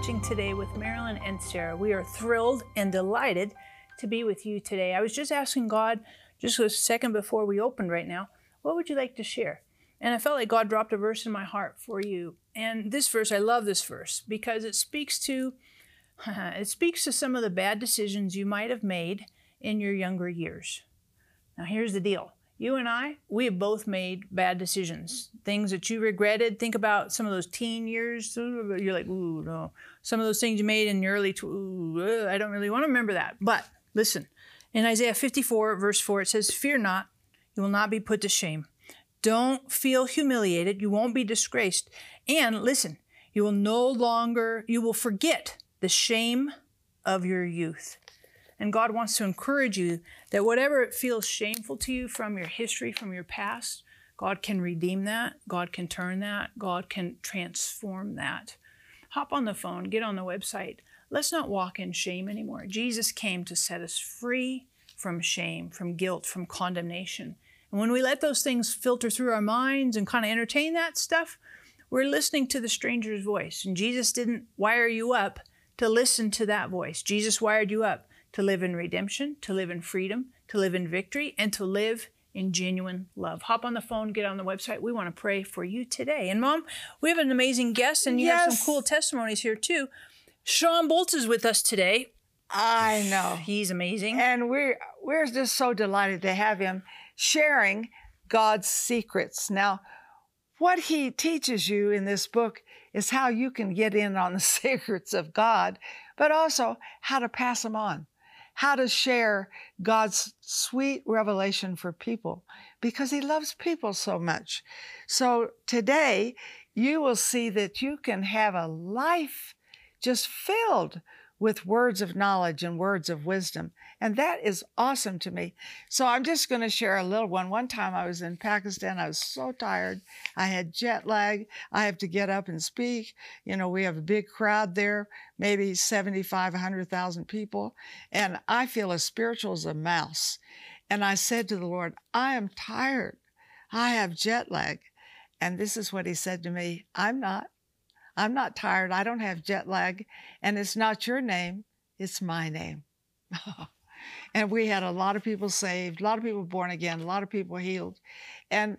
watching today with Marilyn and Sarah. We are thrilled and delighted to be with you today. I was just asking God, just a second before we opened right now, what would you like to share? And I felt like God dropped a verse in my heart for you. And this verse, I love this verse because it speaks to it speaks to some of the bad decisions you might have made in your younger years. Now here's the deal. You and I, we have both made bad decisions. Things that you regretted. Think about some of those teen years. You're like, ooh, no. Some of those things you made in your early, tw- ooh, I don't really want to remember that. But listen, in Isaiah 54, verse 4, it says, Fear not, you will not be put to shame. Don't feel humiliated. You won't be disgraced. And listen, you will no longer, you will forget the shame of your youth. And God wants to encourage you that whatever it feels shameful to you from your history, from your past, God can redeem that. God can turn that. God can transform that. Hop on the phone, get on the website. Let's not walk in shame anymore. Jesus came to set us free from shame, from guilt, from condemnation. And when we let those things filter through our minds and kind of entertain that stuff, we're listening to the stranger's voice. And Jesus didn't wire you up to listen to that voice. Jesus wired you up to live in redemption, to live in freedom, to live in victory, and to live in genuine love. Hop on the phone, get on the website. We want to pray for you today. And mom, we have an amazing guest, and you yes. have some cool testimonies here too. Shawn Bolz is with us today. I know. He's amazing. And we're we're just so delighted to have him sharing God's secrets. Now, what he teaches you in this book is how you can get in on the secrets of God, but also how to pass them on how to share God's sweet revelation for people because He loves people so much. So today, you will see that you can have a life just filled with words of knowledge and words of wisdom. And that is awesome to me. So I'm just going to share a little one. One time I was in Pakistan, I was so tired. I had jet lag. I have to get up and speak. You know, we have a big crowd there, maybe 75, 100,000 people. And I feel as spiritual as a mouse. And I said to the Lord, I am tired. I have jet lag. And this is what he said to me I'm not. I'm not tired. I don't have jet lag. And it's not your name, it's my name. and we had a lot of people saved, a lot of people born again, a lot of people healed. And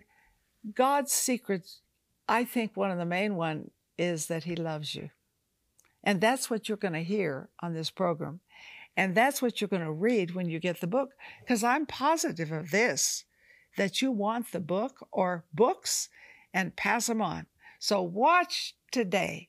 God's secrets, I think one of the main one is that he loves you. And that's what you're going to hear on this program. And that's what you're going to read when you get the book. Because I'm positive of this that you want the book or books and pass them on. So watch today.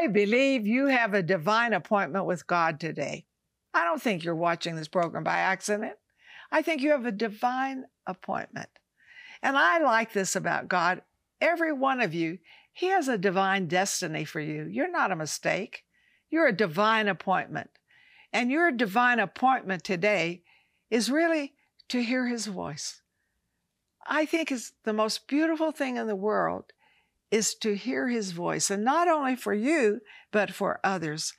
I believe you have a divine appointment with God today. I don't think you're watching this program by accident. I think you have a divine appointment. And I like this about God. Every one of you, He has a divine destiny for you. You're not a mistake, you're a divine appointment. And your divine appointment today is really to hear His voice. I think it's the most beautiful thing in the world is to hear his voice, and not only for you, but for others.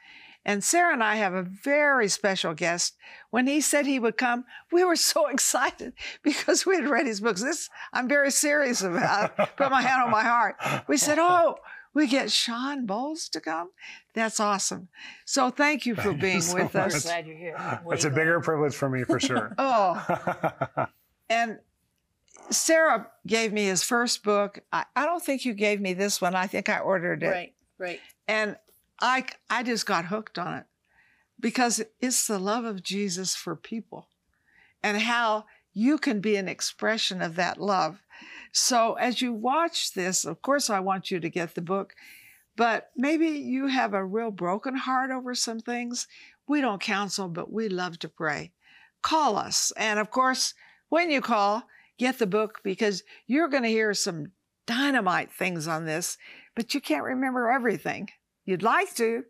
And Sarah and I have a very special guest. When he said he would come, we were so excited because we had read his books. This I'm very serious about. Put my hand on my heart. We said, "Oh, we get Shawn Bolz to come. That's awesome. So thank you for thank being you so with much. us. Glad you're here. Way it's a bigger privilege for me for sure. oh, and Sarah gave me his first book. I, I don't think you gave me this one. I think I ordered it. Right, right. And I I just got hooked on it because it's the love of Jesus for people and how you can be an expression of that love. So as you watch this, of course I want you to get the book, but maybe you have a real broken heart over some things. We don't counsel, but we love to pray. Call us. And of course, when you call, get the book because you're going to hear some dynamite things on this, but you can't remember everything. You'd like to,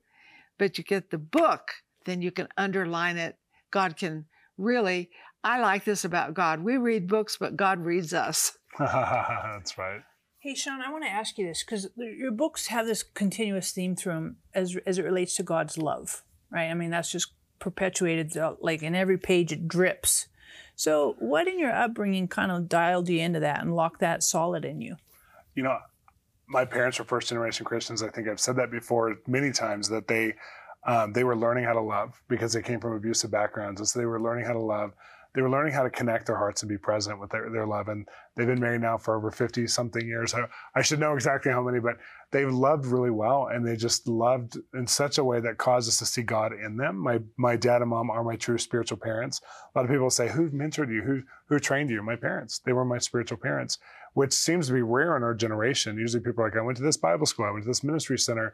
but you get the book, then you can underline it. God can really, I like this about God. We read books, but God reads us. That's right. Hey, Shawn, I want to ask you this because your books have this continuous theme through them as, as it relates to God's love, right? I mean, that's just perpetuated, like in every page, it drips. So, what in your upbringing kind of dialed you into that and locked that solid in you? You know, my parents were first generation Christians. I think I've said that before many times that they um, they were learning how to love because they came from abusive backgrounds, and so they were learning how to love they were learning how to connect their hearts and be present with their, their love. And they've been married now for over 50 something years. I, I should know exactly how many, but they've loved really well. And they just loved in such a way that caused us to see God in them. My, my dad and mom are my true spiritual parents. A lot of people say, who mentored you? Who, who trained you? My parents. They were my spiritual parents, which seems to be rare in our generation. Usually people are like, I went to this Bible school. I went to this ministry center.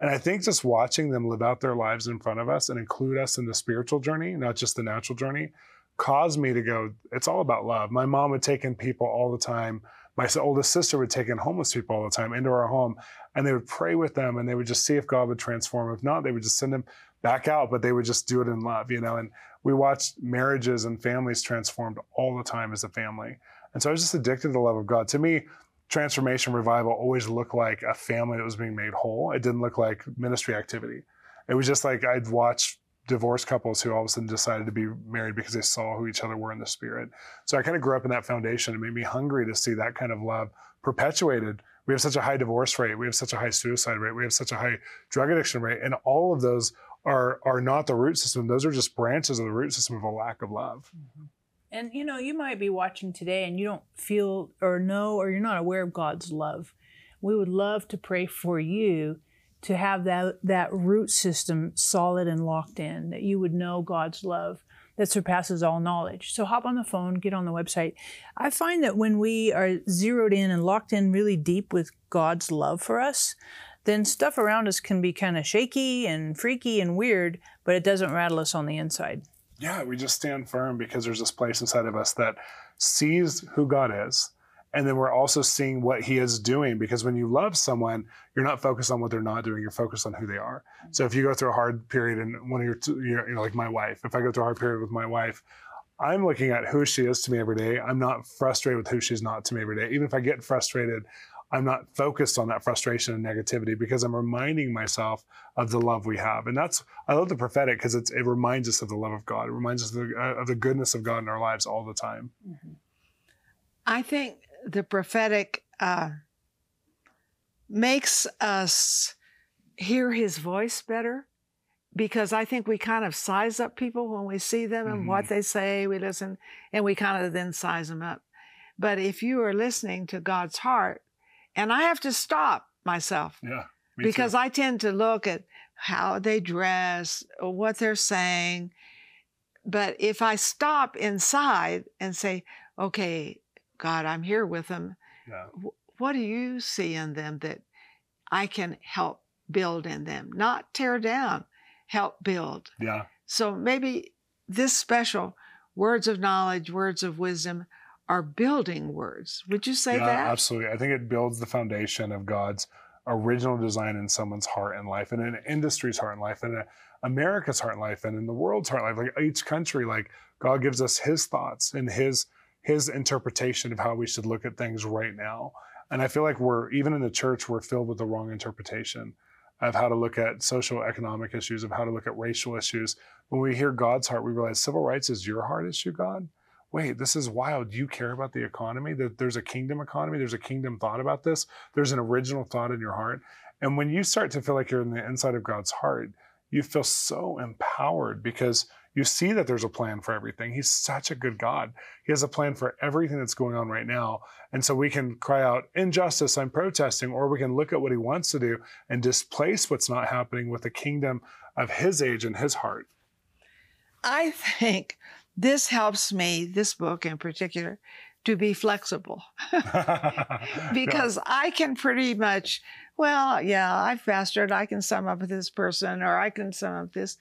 And I think just watching them live out their lives in front of us and include us in the spiritual journey, not just the natural journey, caused me to go, it's all about love. My mom would take in people all the time. My oldest sister would take in homeless people all the time into our home, and they would pray with them, and they would just see if God would transform. If not, they would just send them back out, but they would just do it in love, you know. And we watched marriages and families transformed all the time as a family. And so I was just addicted to the love of God. To me, transformation revival always looked like a family that was being made whole. It didn't look like ministry activity. It was just like I'd watch divorced couples who all of a sudden decided to be married because they saw who each other were in the spirit. So I kind of grew up in that foundation. It made me hungry to see that kind of love perpetuated. We have such a high divorce rate. We have such a high suicide rate. We have such a high drug addiction rate. And all of those are, are not the root system. Those are just branches of the root system of a lack of love. Mm-hmm. And you know, you might be watching today and you don't feel or know or you're not aware of God's love. We would love to pray for you to have that, that root system solid and locked in, that you would know God's love that surpasses all knowledge. So hop on the phone, get on the website. I find that when we are zeroed in and locked in really deep with God's love for us, then stuff around us can be kind of shaky and freaky and weird, but it doesn't rattle us on the inside. Yeah, we just stand firm because there's this place inside of us that sees who God is and then we're also seeing what he is doing because when you love someone you're not focused on what they're not doing you're focused on who they are. So if you go through a hard period and one of your you know like my wife if i go through a hard period with my wife i'm looking at who she is to me every day. I'm not frustrated with who she's not to me every day. Even if i get frustrated i'm not focused on that frustration and negativity because i'm reminding myself of the love we have. And that's i love the prophetic because it reminds us of the love of god. It reminds us of the, uh, of the goodness of god in our lives all the time. Mm-hmm. i think the prophetic uh, makes us hear his voice better because I think we kind of size up people when we see them and mm-hmm. what they say, we listen, and we kind of then size them up. But if you are listening to God's heart, and I have to stop myself. Yeah. because too. I tend to look at how they dress or what they're saying. But if I stop inside and say, okay, God, I'm here with them. Yeah. What do you see in them that I can help build in them? Not tear down, help build. Yeah. So maybe this special words of knowledge, words of wisdom are building words. Would you say yeah, that? Absolutely. I think it builds the foundation of God's original design in someone's heart and life and in an industry's heart and life and in America's heart and life and in the world's heart and life. Like each country, like God gives us his thoughts and his his interpretation of how we should look at things right now. And I feel like we're, even in the church, we're filled with the wrong interpretation of how to look at social economic issues, of how to look at racial issues. When we hear God's heart, we realize civil rights is your heart issue, God. Wait, this is wild. You care about the economy? There's a kingdom economy, there's a kingdom thought about this, there's an original thought in your heart. And when you start to feel like you're in the inside of God's heart, you feel so empowered because you see that there's a plan for everything. He's such a good God. He has a plan for everything that's going on right now. And so we can cry out, injustice, I'm protesting, or we can look at what he wants to do and displace what's not happening with the kingdom of his age and his heart. I think this helps me, this book in particular, to be flexible because yeah. I can pretty much, well, yeah, I've pastored, I can sum up this person or I can sum up this,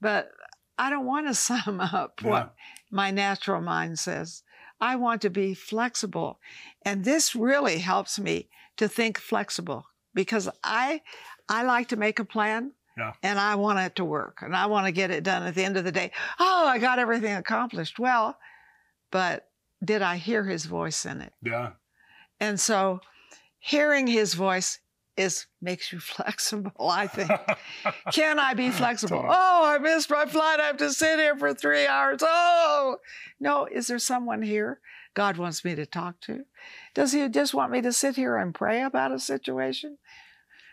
but I don't want to sum up yeah. what my natural mind says. I want to be flexible. And this really helps me to think flexible because I I like to make a plan yeah. and I want it to work and I want to get it done at the end of the day. Oh, I got everything accomplished. Well, but did I hear his voice in it? Yeah. And so hearing his voice is makes you flexible, I think. Can I be flexible? Oh, I missed my flight. I have to sit here for three hours. Oh, no. Is there someone here God wants me to talk to? Does he just want me to sit here and pray about a situation?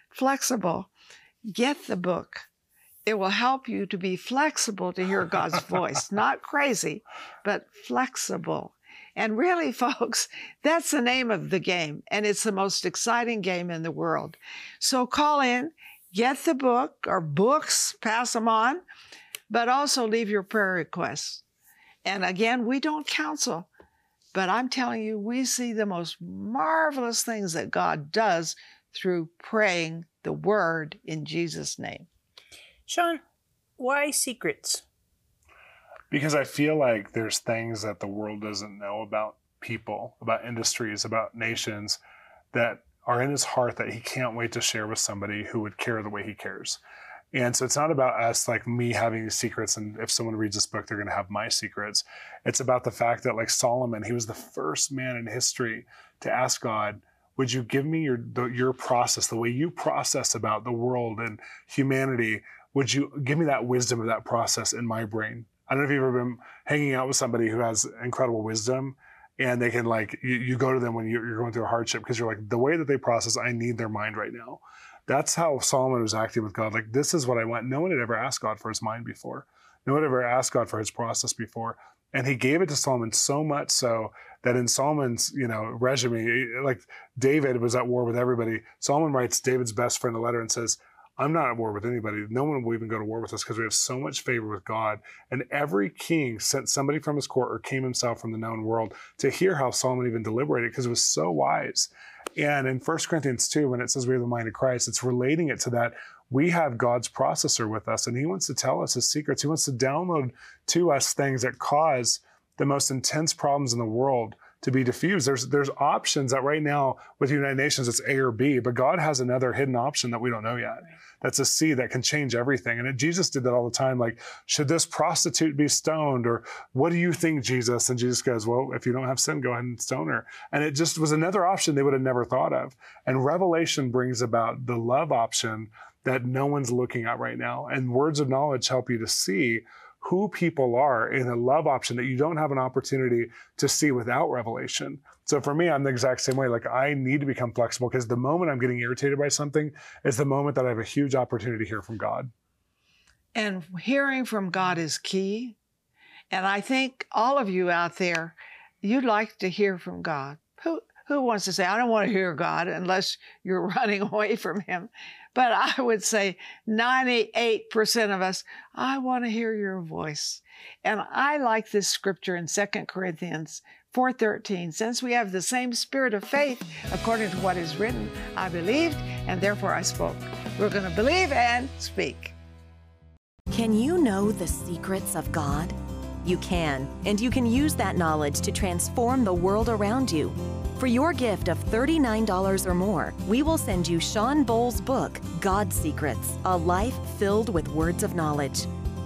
Flexible. Get the book. It will help you to be flexible to hear God's voice, not crazy, but flexible. And really, folks, that's the name of the game. And it's the most exciting game in the world. So call in, get the book or books, pass them on, but also leave your prayer requests. And again, we don't counsel, but I'm telling you, we see the most marvelous things that God does through praying the word in Jesus' name. Shawn, why secrets? Because I feel like there's things that the world doesn't know about people, about industries, about nations that are in his heart that he can't wait to share with somebody who would care the way he cares. And so it's not about us like me having these secrets and if someone reads this book they're going to have my secrets. It's about the fact that like Solomon, he was the first man in history to ask God, would you give me your the, your process, the way you process about the world and humanity? Would you give me that wisdom of that process in my brain? I don't know if you've ever been hanging out with somebody who has incredible wisdom and they can like, you, you go to them when you're going through a hardship because you're like, the way that they process, I need their mind right now. That's how Solomon was acting with God. Like, this is what I want. No one had ever asked God for his mind before. No one had ever asked God for his process before. And he gave it to Solomon so much so that in Solomon's, you know, resume, like David was at war with everybody. Solomon writes David's best friend a letter and says, I'm not at war with anybody. No one will even go to war with us because we have so much favor with God. And every king sent somebody from his court or came himself from the known world to hear how Solomon even deliberated because it was so wise. And in 1 Corinthians 2, when it says we have the mind of Christ, it's relating it to that we have God's processor with us and he wants to tell us his secrets. He wants to download to us things that cause the most intense problems in the world to be diffused. There's there's options that right now with the United Nations it's A or B, but God has another hidden option that we don't know yet. That's a C that can change everything. And Jesus did that all the time. Like, should this prostitute be stoned? Or what do you think, Jesus? And Jesus goes, Well, if you don't have sin, go ahead and stone her. And it just was another option they would have never thought of. And Revelation brings about the love option that no one's looking at right now. And words of knowledge help you to see who people are in a love option that you don't have an opportunity to see without revelation. So for me, I'm the exact same way. Like I need to become flexible because the moment I'm getting irritated by something is the moment that I have a huge opportunity to hear from God. And hearing from God is key. And I think all of you out there, you'd like to hear from God. Who who wants to say, I don't want to hear God unless you're running away from him? But I would say 98% of us, I want to hear your voice. And I like this scripture in 2 Corinthians 4:13 since we have the same spirit of faith according to what is written I believed and therefore I spoke. We're going to believe and speak. Can you know the secrets of God? You can, and you can use that knowledge to transform the world around you. For your gift of $39 or more, we will send you Shawn Bolz' book, God's Secrets A Life Filled with Words of Knowledge.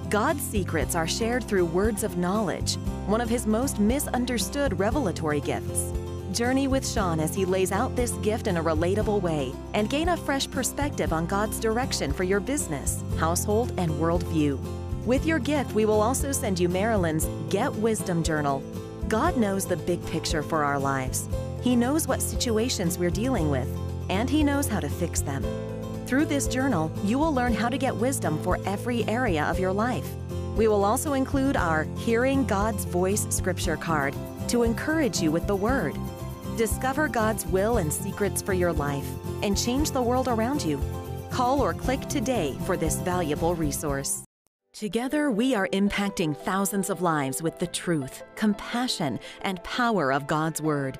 God's secrets are shared through words of knowledge, one of his most misunderstood revelatory gifts. Journey with Shawn as he lays out this gift in a relatable way and gain a fresh perspective on God's direction for your business, household, and worldview. With your gift, we will also send you Marilyn's Get Wisdom Journal. God knows the big picture for our lives. He knows what situations we're dealing with, and He knows how to fix them. Through this journal, you will learn how to get wisdom for every area of your life. We will also include our Hearing God's Voice scripture card to encourage you with the Word. Discover God's will and secrets for your life and change the world around you. Call or click today for this valuable resource. Together, we are impacting thousands of lives with the truth, compassion, and power of God's Word.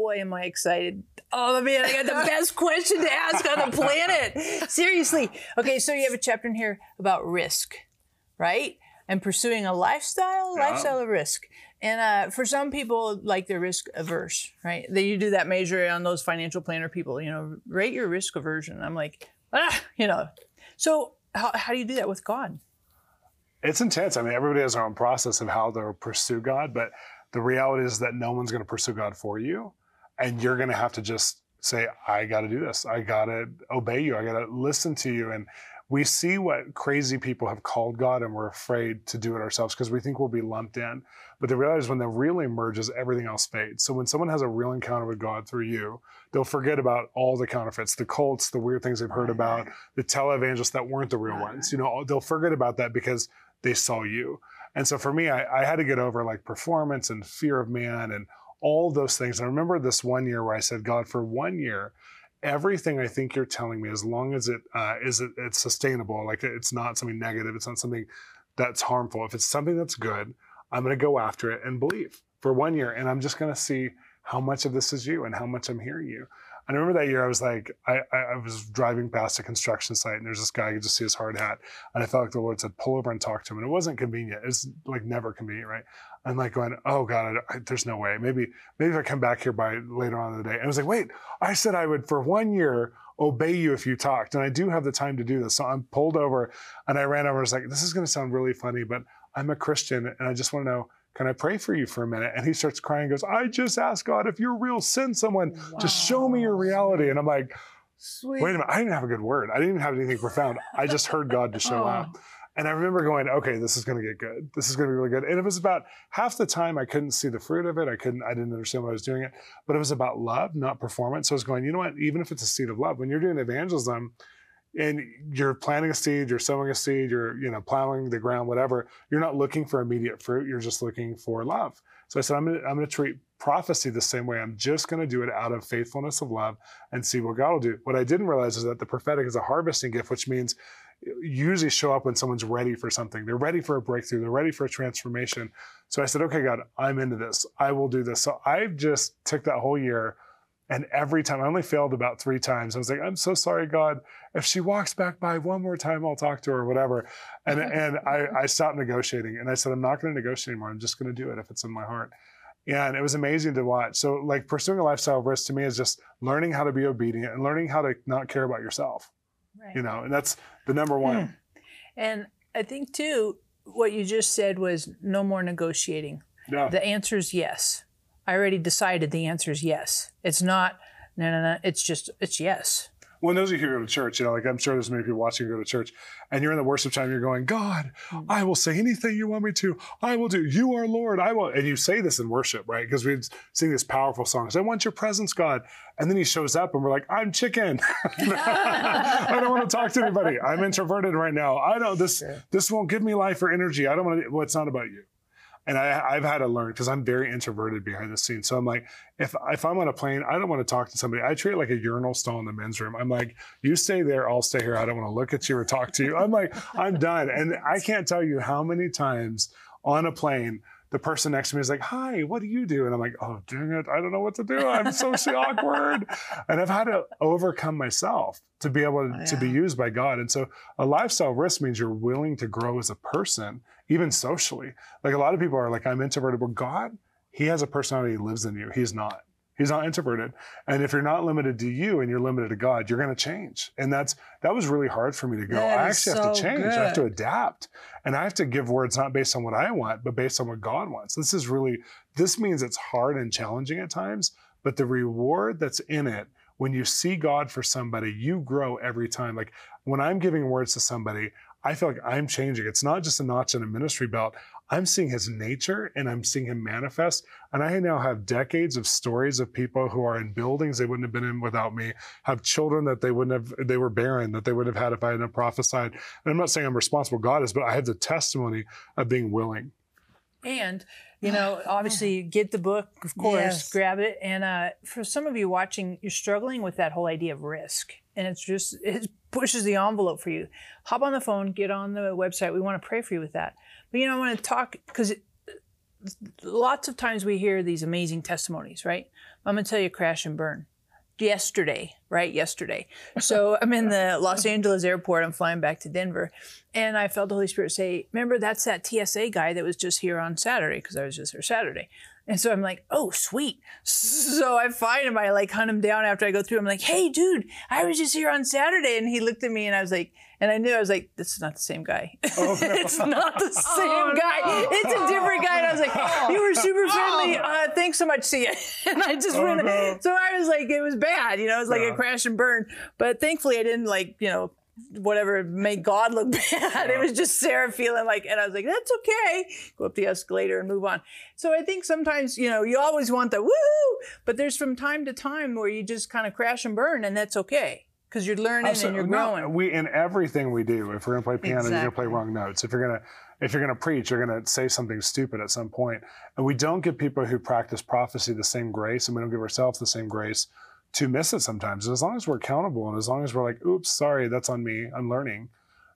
Boy, am I excited. Oh man, I got the best question to ask on the planet. Seriously. Okay, so you have a chapter in here about risk, right? And pursuing a lifestyle, Yeah. lifestyle of risk. And uh, for some people, like they're risk averse, right? That you do that measure on those financial planner people, you know, rate your risk aversion. I'm like, ah, you know. So how, how do you do that with God? It's intense. I mean, everybody has their own process of how they'll pursue God, but the reality is that no one's going to pursue God for you. And you're going to have to just say, I got to do this. I got to obey you. I got to listen to you. And we see what crazy people have called God, and we're afraid to do it ourselves because we think we'll be lumped in. But the reality is, when the real emerges, everything else fades. So when someone has a real encounter with God through you, they'll forget about all the counterfeits, the cults, the weird things they've heard about, mm-hmm. the televangelists that weren't the real mm-hmm. ones. You know, they'll forget about that because they saw you. And so for me, I, I had to get over like performance and fear of man and all those things. And I remember this one year where I said, God, for one year, everything I think you're telling me, as long as it uh, is it, it's sustainable, like it's not something negative, it's not something that's harmful. If it's something that's good, I'm going to go after it and believe for one year, and I'm just going to see how much of this is you and how much I'm hearing you. And I remember that year, I was like, I, I, was driving past a construction site, and there's this guy, I could just see his hard hat. And I felt like the Lord said, pull over and talk to him. And it wasn't convenient. It's like never convenient, right? I'm like going, oh God, I, I, there's no way. Maybe, maybe if I come back here by later on in the day. And I was like, wait, I said I would for one year obey you if you talked. And I do have the time to do this. So I'm pulled over and I ran over. I was like, this is going to sound really funny, but I'm a Christian and I just want to know, can I pray for you for a minute? And he starts crying goes, I just asked God, if you're real, send someone. Just show me your reality. And I'm like, Sweet. wait a minute, I didn't have a good word. I didn't even have anything profound. I just heard God to show Oh. up. And I remember going, okay, this is going to get good. This is going to be really good. And it was about half the time I couldn't see the fruit of it. I couldn't, I didn't understand why I was doing it, but it was about love, not performance. So I was going, you know what? Even if it's a seed of love, when you're doing evangelism and you're planting a seed, you're sowing a seed, you're, you know, plowing the ground, whatever, you're not looking for immediate fruit. You're just looking for love. So I said, I'm going to, I'm going to treat prophecy the same way. I'm just going to do it out of faithfulness of love and see what God will do. What I didn't realize is that the prophetic is a harvesting gift, which means usually show up when someone's ready for something. They're ready for a breakthrough. They're ready for a transformation. So I said, okay, God, I'm into this. I will do this. So I just took that whole year and every time I only failed about three times. I was like, I'm so sorry, God. If she walks back by one more time, I'll talk to her or whatever. And and I, I stopped negotiating and I said, I'm not going to negotiate anymore. I'm just going to do it if it's in my heart. And it was amazing to watch. So, like pursuing a lifestyle of risk to me is just learning how to be obedient and learning how to not care about yourself. Right. You know, and that's the number one. Hmm. And I think too, what you just said was no more negotiating. Yeah. The answer is yes. I already decided the answer is yes. It's not no no no. It's just it's yes. Well, those of you who go to church, you know, like I'm sure there's many people watching who go to church, and you're in the worship time, you're going, God, hmm. I will say anything you want me to. I will do. You are Lord. I will. And you say this in worship, right? Because we sing this powerful songs. I want your presence, God. And then he shows up, and we're like, I'm chicken. I don't want to talk to anybody. I'm introverted right now. I don't. This this won't give me life or energy. I don't want to. Well, it's not about you. And I, I've had to learn because I'm very introverted behind the scenes. So I'm like, if if I'm on a plane, I don't want to talk to somebody. I treat it like a urinal stall in the men's room. I'm like, you stay there, I'll stay here. I don't want to look at you or talk to you. I'm like, I'm done. And I can't tell you how many times on a plane, the person next to me is like, Hi, what do you do? And I'm like, Oh, dang it. I don't know what to do. I'm socially awkward. And I've had to overcome myself to be able to, Oh, to be used by God. And so a lifestyle risk means you're willing to grow as a person, even socially. Like a lot of people are like, I'm introverted. Well, God, He has a personality that lives in you. He's not. He's not introverted. And if you're not limited to you and you're limited to God, you're going to change. And that's that was really hard for me to go. That I actually have to so change. I have to adapt. And I have to give words not based on what I want, but based on what God wants. This is really this means it's hard and challenging at times, but the reward that's in it when you see God for somebody, you grow every time. Like when I'm giving words to somebody, I feel like I'm changing. It's not just a notch in a ministry belt. I'm seeing his nature and I'm seeing him manifest. And I now have decades of stories of people who are in buildings they wouldn't have been in without me, have children that they wouldn't have, they were barren, that they would have had if I hadn't prophesied. And I'm not saying I'm responsible, God is, but I have the testimony of being willing. And, you know, obviously get the book, of course, Yes. grab it. And uh, for some of you watching, you're struggling with that whole idea of risk. And it's just, it pushes the envelope for you. Hop on the phone, get on the website. We want to pray for you with that. But, you know, I want to talk because lots of times we hear these amazing testimonies, right? I'm going to tell you crash and burn. Yesterday, right? Yesterday. So I'm in the Los Angeles airport. I'm flying back to Denver. And I felt the Holy Spirit say, Remember, that's that TSA guy that was just here on Saturday, because I was just here Saturday. And so I'm like, Oh, sweet. So I find him. I like hunt him down after I go through. I'm like, Hey, dude, I was just here on Saturday. And he looked at me and I was like, and I knew I was like, This is not the same guy. Oh, no. it's not the same Oh, guy. no. It's a different guy. And I was like, You were super friendly. Uh, thanks so much. See ya. And I just Oh, went. no. So I was like, It was bad. You know, it was like Yeah. a crash and burn. But thankfully, I didn't like, you know, whatever make God look bad. It was just Sarah feeling like, and I was like, that's okay. Go up the escalator and move on. So I think sometimes, you know, you always want the woohoo, but there's from time to time where you just kind of crash and burn, and that's okay because you're learning and you're no, growing. we in everything we do. If we're gonna play piano, you're gonna play wrong notes. If you're gonna if you're gonna preach, you're gonna say something stupid at some point. And we don't give people who practice prophecy the same grace, and we don't give ourselves the same grace to miss it sometimes. And as long as we're accountable, and as long as we're like, "Oops, sorry, that's on me. I'm learning."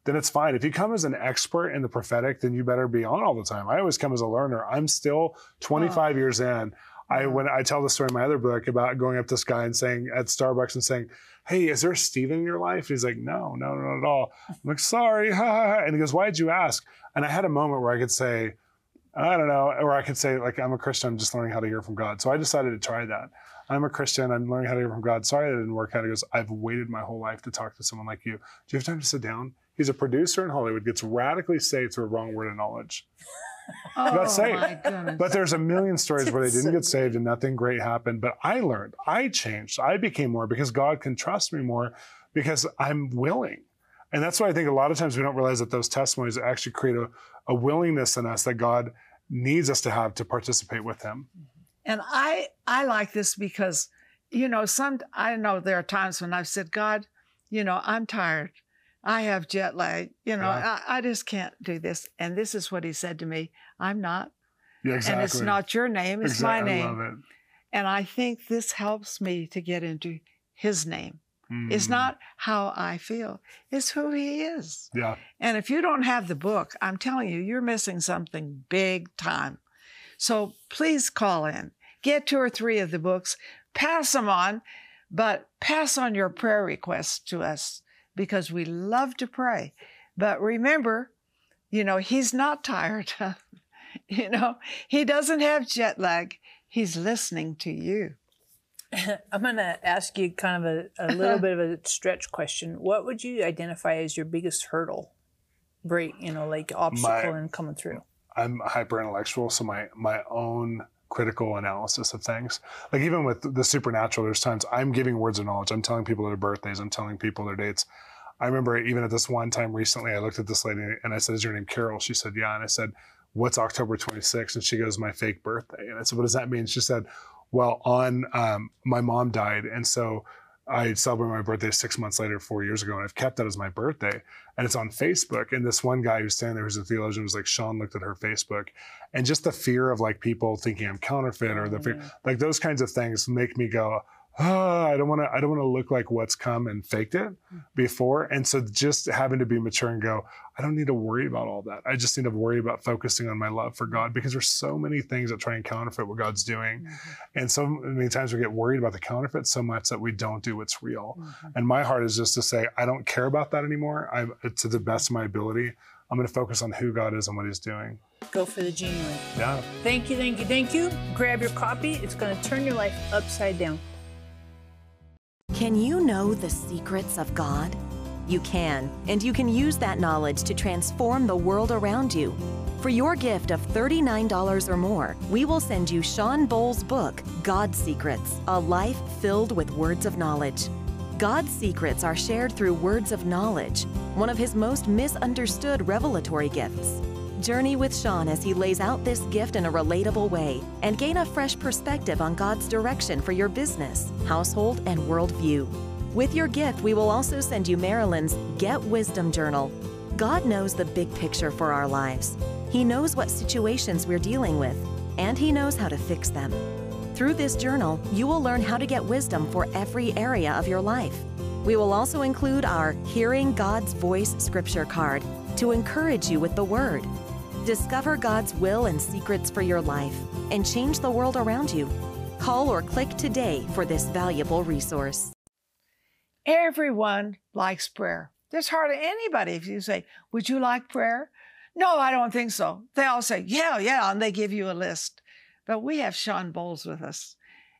Then it's fine. If you come as an expert in the prophetic, then you better be on all the time. I always come as a learner. I'm still 25 years in. I when I tell the story in my other book about going up to this guy and saying at Starbucks and saying, "Hey, is there a Stephen in your life?" He's like, "No, no, not at all." I'm like, "Sorry," and he goes, "Why did you ask?" And I had a moment where I could say, "I don't know," or I could say, "Like I'm a Christian, I'm just learning how to hear from God." So I decided to try that. I'm a Christian, I'm learning how to hear from God. Sorry that didn't work out. He goes, "I've waited my whole life to talk to someone like you. Do you have time to sit down?" He's a producer in Hollywood, gets radically saved through a wrong word of knowledge. Oh, got saved. But there's a million stories where they didn't get saved and nothing great happened. But I learned, I changed, I became more because God can trust me more because I'm willing. And that's why I think a lot of times we don't realize that those testimonies actually create a, a willingness in us that God needs us to have to participate with Him. And I I like this because, you know, some I know there are times when I've said, God, you know, I'm tired. I have jet lag. You know. I, I just can't do this. And this is what he said to me. I'm not. Yeah, exactly. And it's not your name, it's my Exactly. I name. love it. And I think this helps me to get into his name. It's Mm. not how I feel, it's who he is. Yeah. And if you don't have the book, I'm telling you, you're missing something big time. So please call in, get two or three of the books, pass them on, but pass on your prayer requests to us because we love to pray. But remember, you know, he's not tired. you know, he doesn't have jet lag. He's listening to you. I'm going to ask you kind of a, a little bit of a stretch question. What would you identify as your biggest hurdle, break, you know, like obstacle My- in coming through? I'm hyper intellectual, so my my own critical analysis of things. Like even with the supernatural, there's times I'm giving words of knowledge. I'm telling people their birthdays. I'm telling people their dates. I remember even at this one time recently, I looked at this lady and I said, "Is your name Carol?" She said, "Yeah." And I said, "What's October 26th?" And she goes, "My fake birthday." And I said, "What does that mean?" She said, "Well, on um, my mom died, and so." I celebrated my birthday six months later, four years ago, and I've kept that as my birthday. And it's on Facebook. And this one guy who's standing there, who's a theologian, was like, Shawn looked at her Facebook, and just the fear of like people thinking I'm counterfeit or the fear, mm. like those kinds of things make me go, oh, I don't want to, I don't want to look like what's come and faked it before. And so just having to be mature and go, I don't need to worry about all that. I just need to worry about focusing on my love for God because there's so many things that try and counterfeit what God's doing. Mm-hmm. And so many times we get worried about the counterfeit so much that we don't do what's real. Mm-hmm. And my heart is just to say, I don't care about that anymore. I, to the best of my ability, I'm going to focus on who God is and what He's doing. Go for the genuine. Yeah. Thank you, thank you, thank you. Grab your copy. It's going to turn your life upside down. Can you know the secrets of God? You can, and you can use that knowledge to transform the world around you. For your gift of $39 or more, we will send you Shawn Bolz' book, God's Secrets A Life Filled with Words of Knowledge. God's secrets are shared through words of knowledge, one of his most misunderstood revelatory gifts. Journey with Shawn as he lays out this gift in a relatable way and gain a fresh perspective on God's direction for your business, household, and worldview. With your gift, we will also send you Marilyn's Get Wisdom Journal. God knows the big picture for our lives. He knows what situations we're dealing with, and He knows how to fix them. Through this journal, you will learn how to get wisdom for every area of your life. We will also include our Hearing God's Voice scripture card to encourage you with the Word. Discover God's will and secrets for your life and change the world around you. Call or click today for this valuable resource. Everyone likes prayer. There's hardly anybody, if you say, Would you like prayer? No, I don't think so. They all say, Yeah, yeah, and they give you a list. But we have Shawn Bolz with us,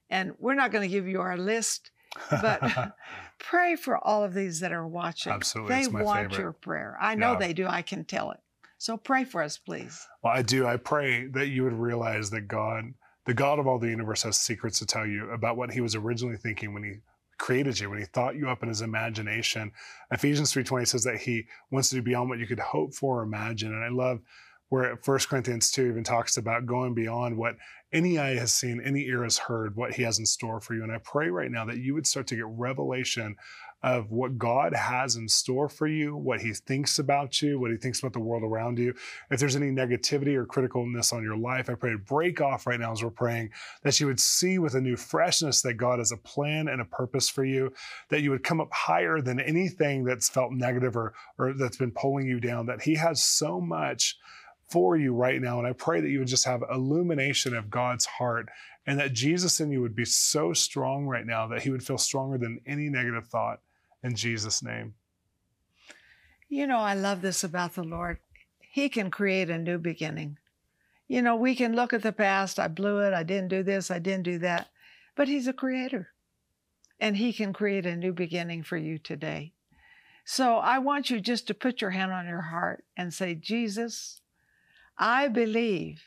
and we're not going to give you our list, but pray for all of these that are watching. Absolutely. They want favorite. your prayer. I know Yeah. they do. I can tell it. So pray for us, please. Well, I do. I pray that you would realize that God, the God of all the universe, has secrets to tell you about what He was originally thinking when He created you, when He thought you up in His imagination. Ephesians 3.20 says that He wants to do beyond what you could hope for or imagine. And I love where 1 Corinthians 2 even talks about going beyond what any eye has seen, any ear has heard, what He has in store for you. And I pray right now that you would start to get revelation of what God has in store for you, what He thinks about you, what He thinks about the world around you. If there's any negativity or criticalness on your life, I pray to break off right now as we're praying, that you would see with a new freshness that God has a plan and a purpose for you, that you would come up higher than anything that's felt negative or, or that's been pulling you down, that He has so much for you right now. And I pray that you would just have illumination of God's heart and that Jesus in you would be so strong right now that He would feel stronger than any negative thought in Jesus' name. You know, I love this about the Lord. He can create a new beginning. You know, we can look at the past. I blew it. I didn't do this. I didn't do that. But He's a creator. And He can create a new beginning for you today. So I want you just to put your hand on your heart and say, Jesus, I believe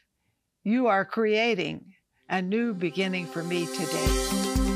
you are creating a new beginning for me today.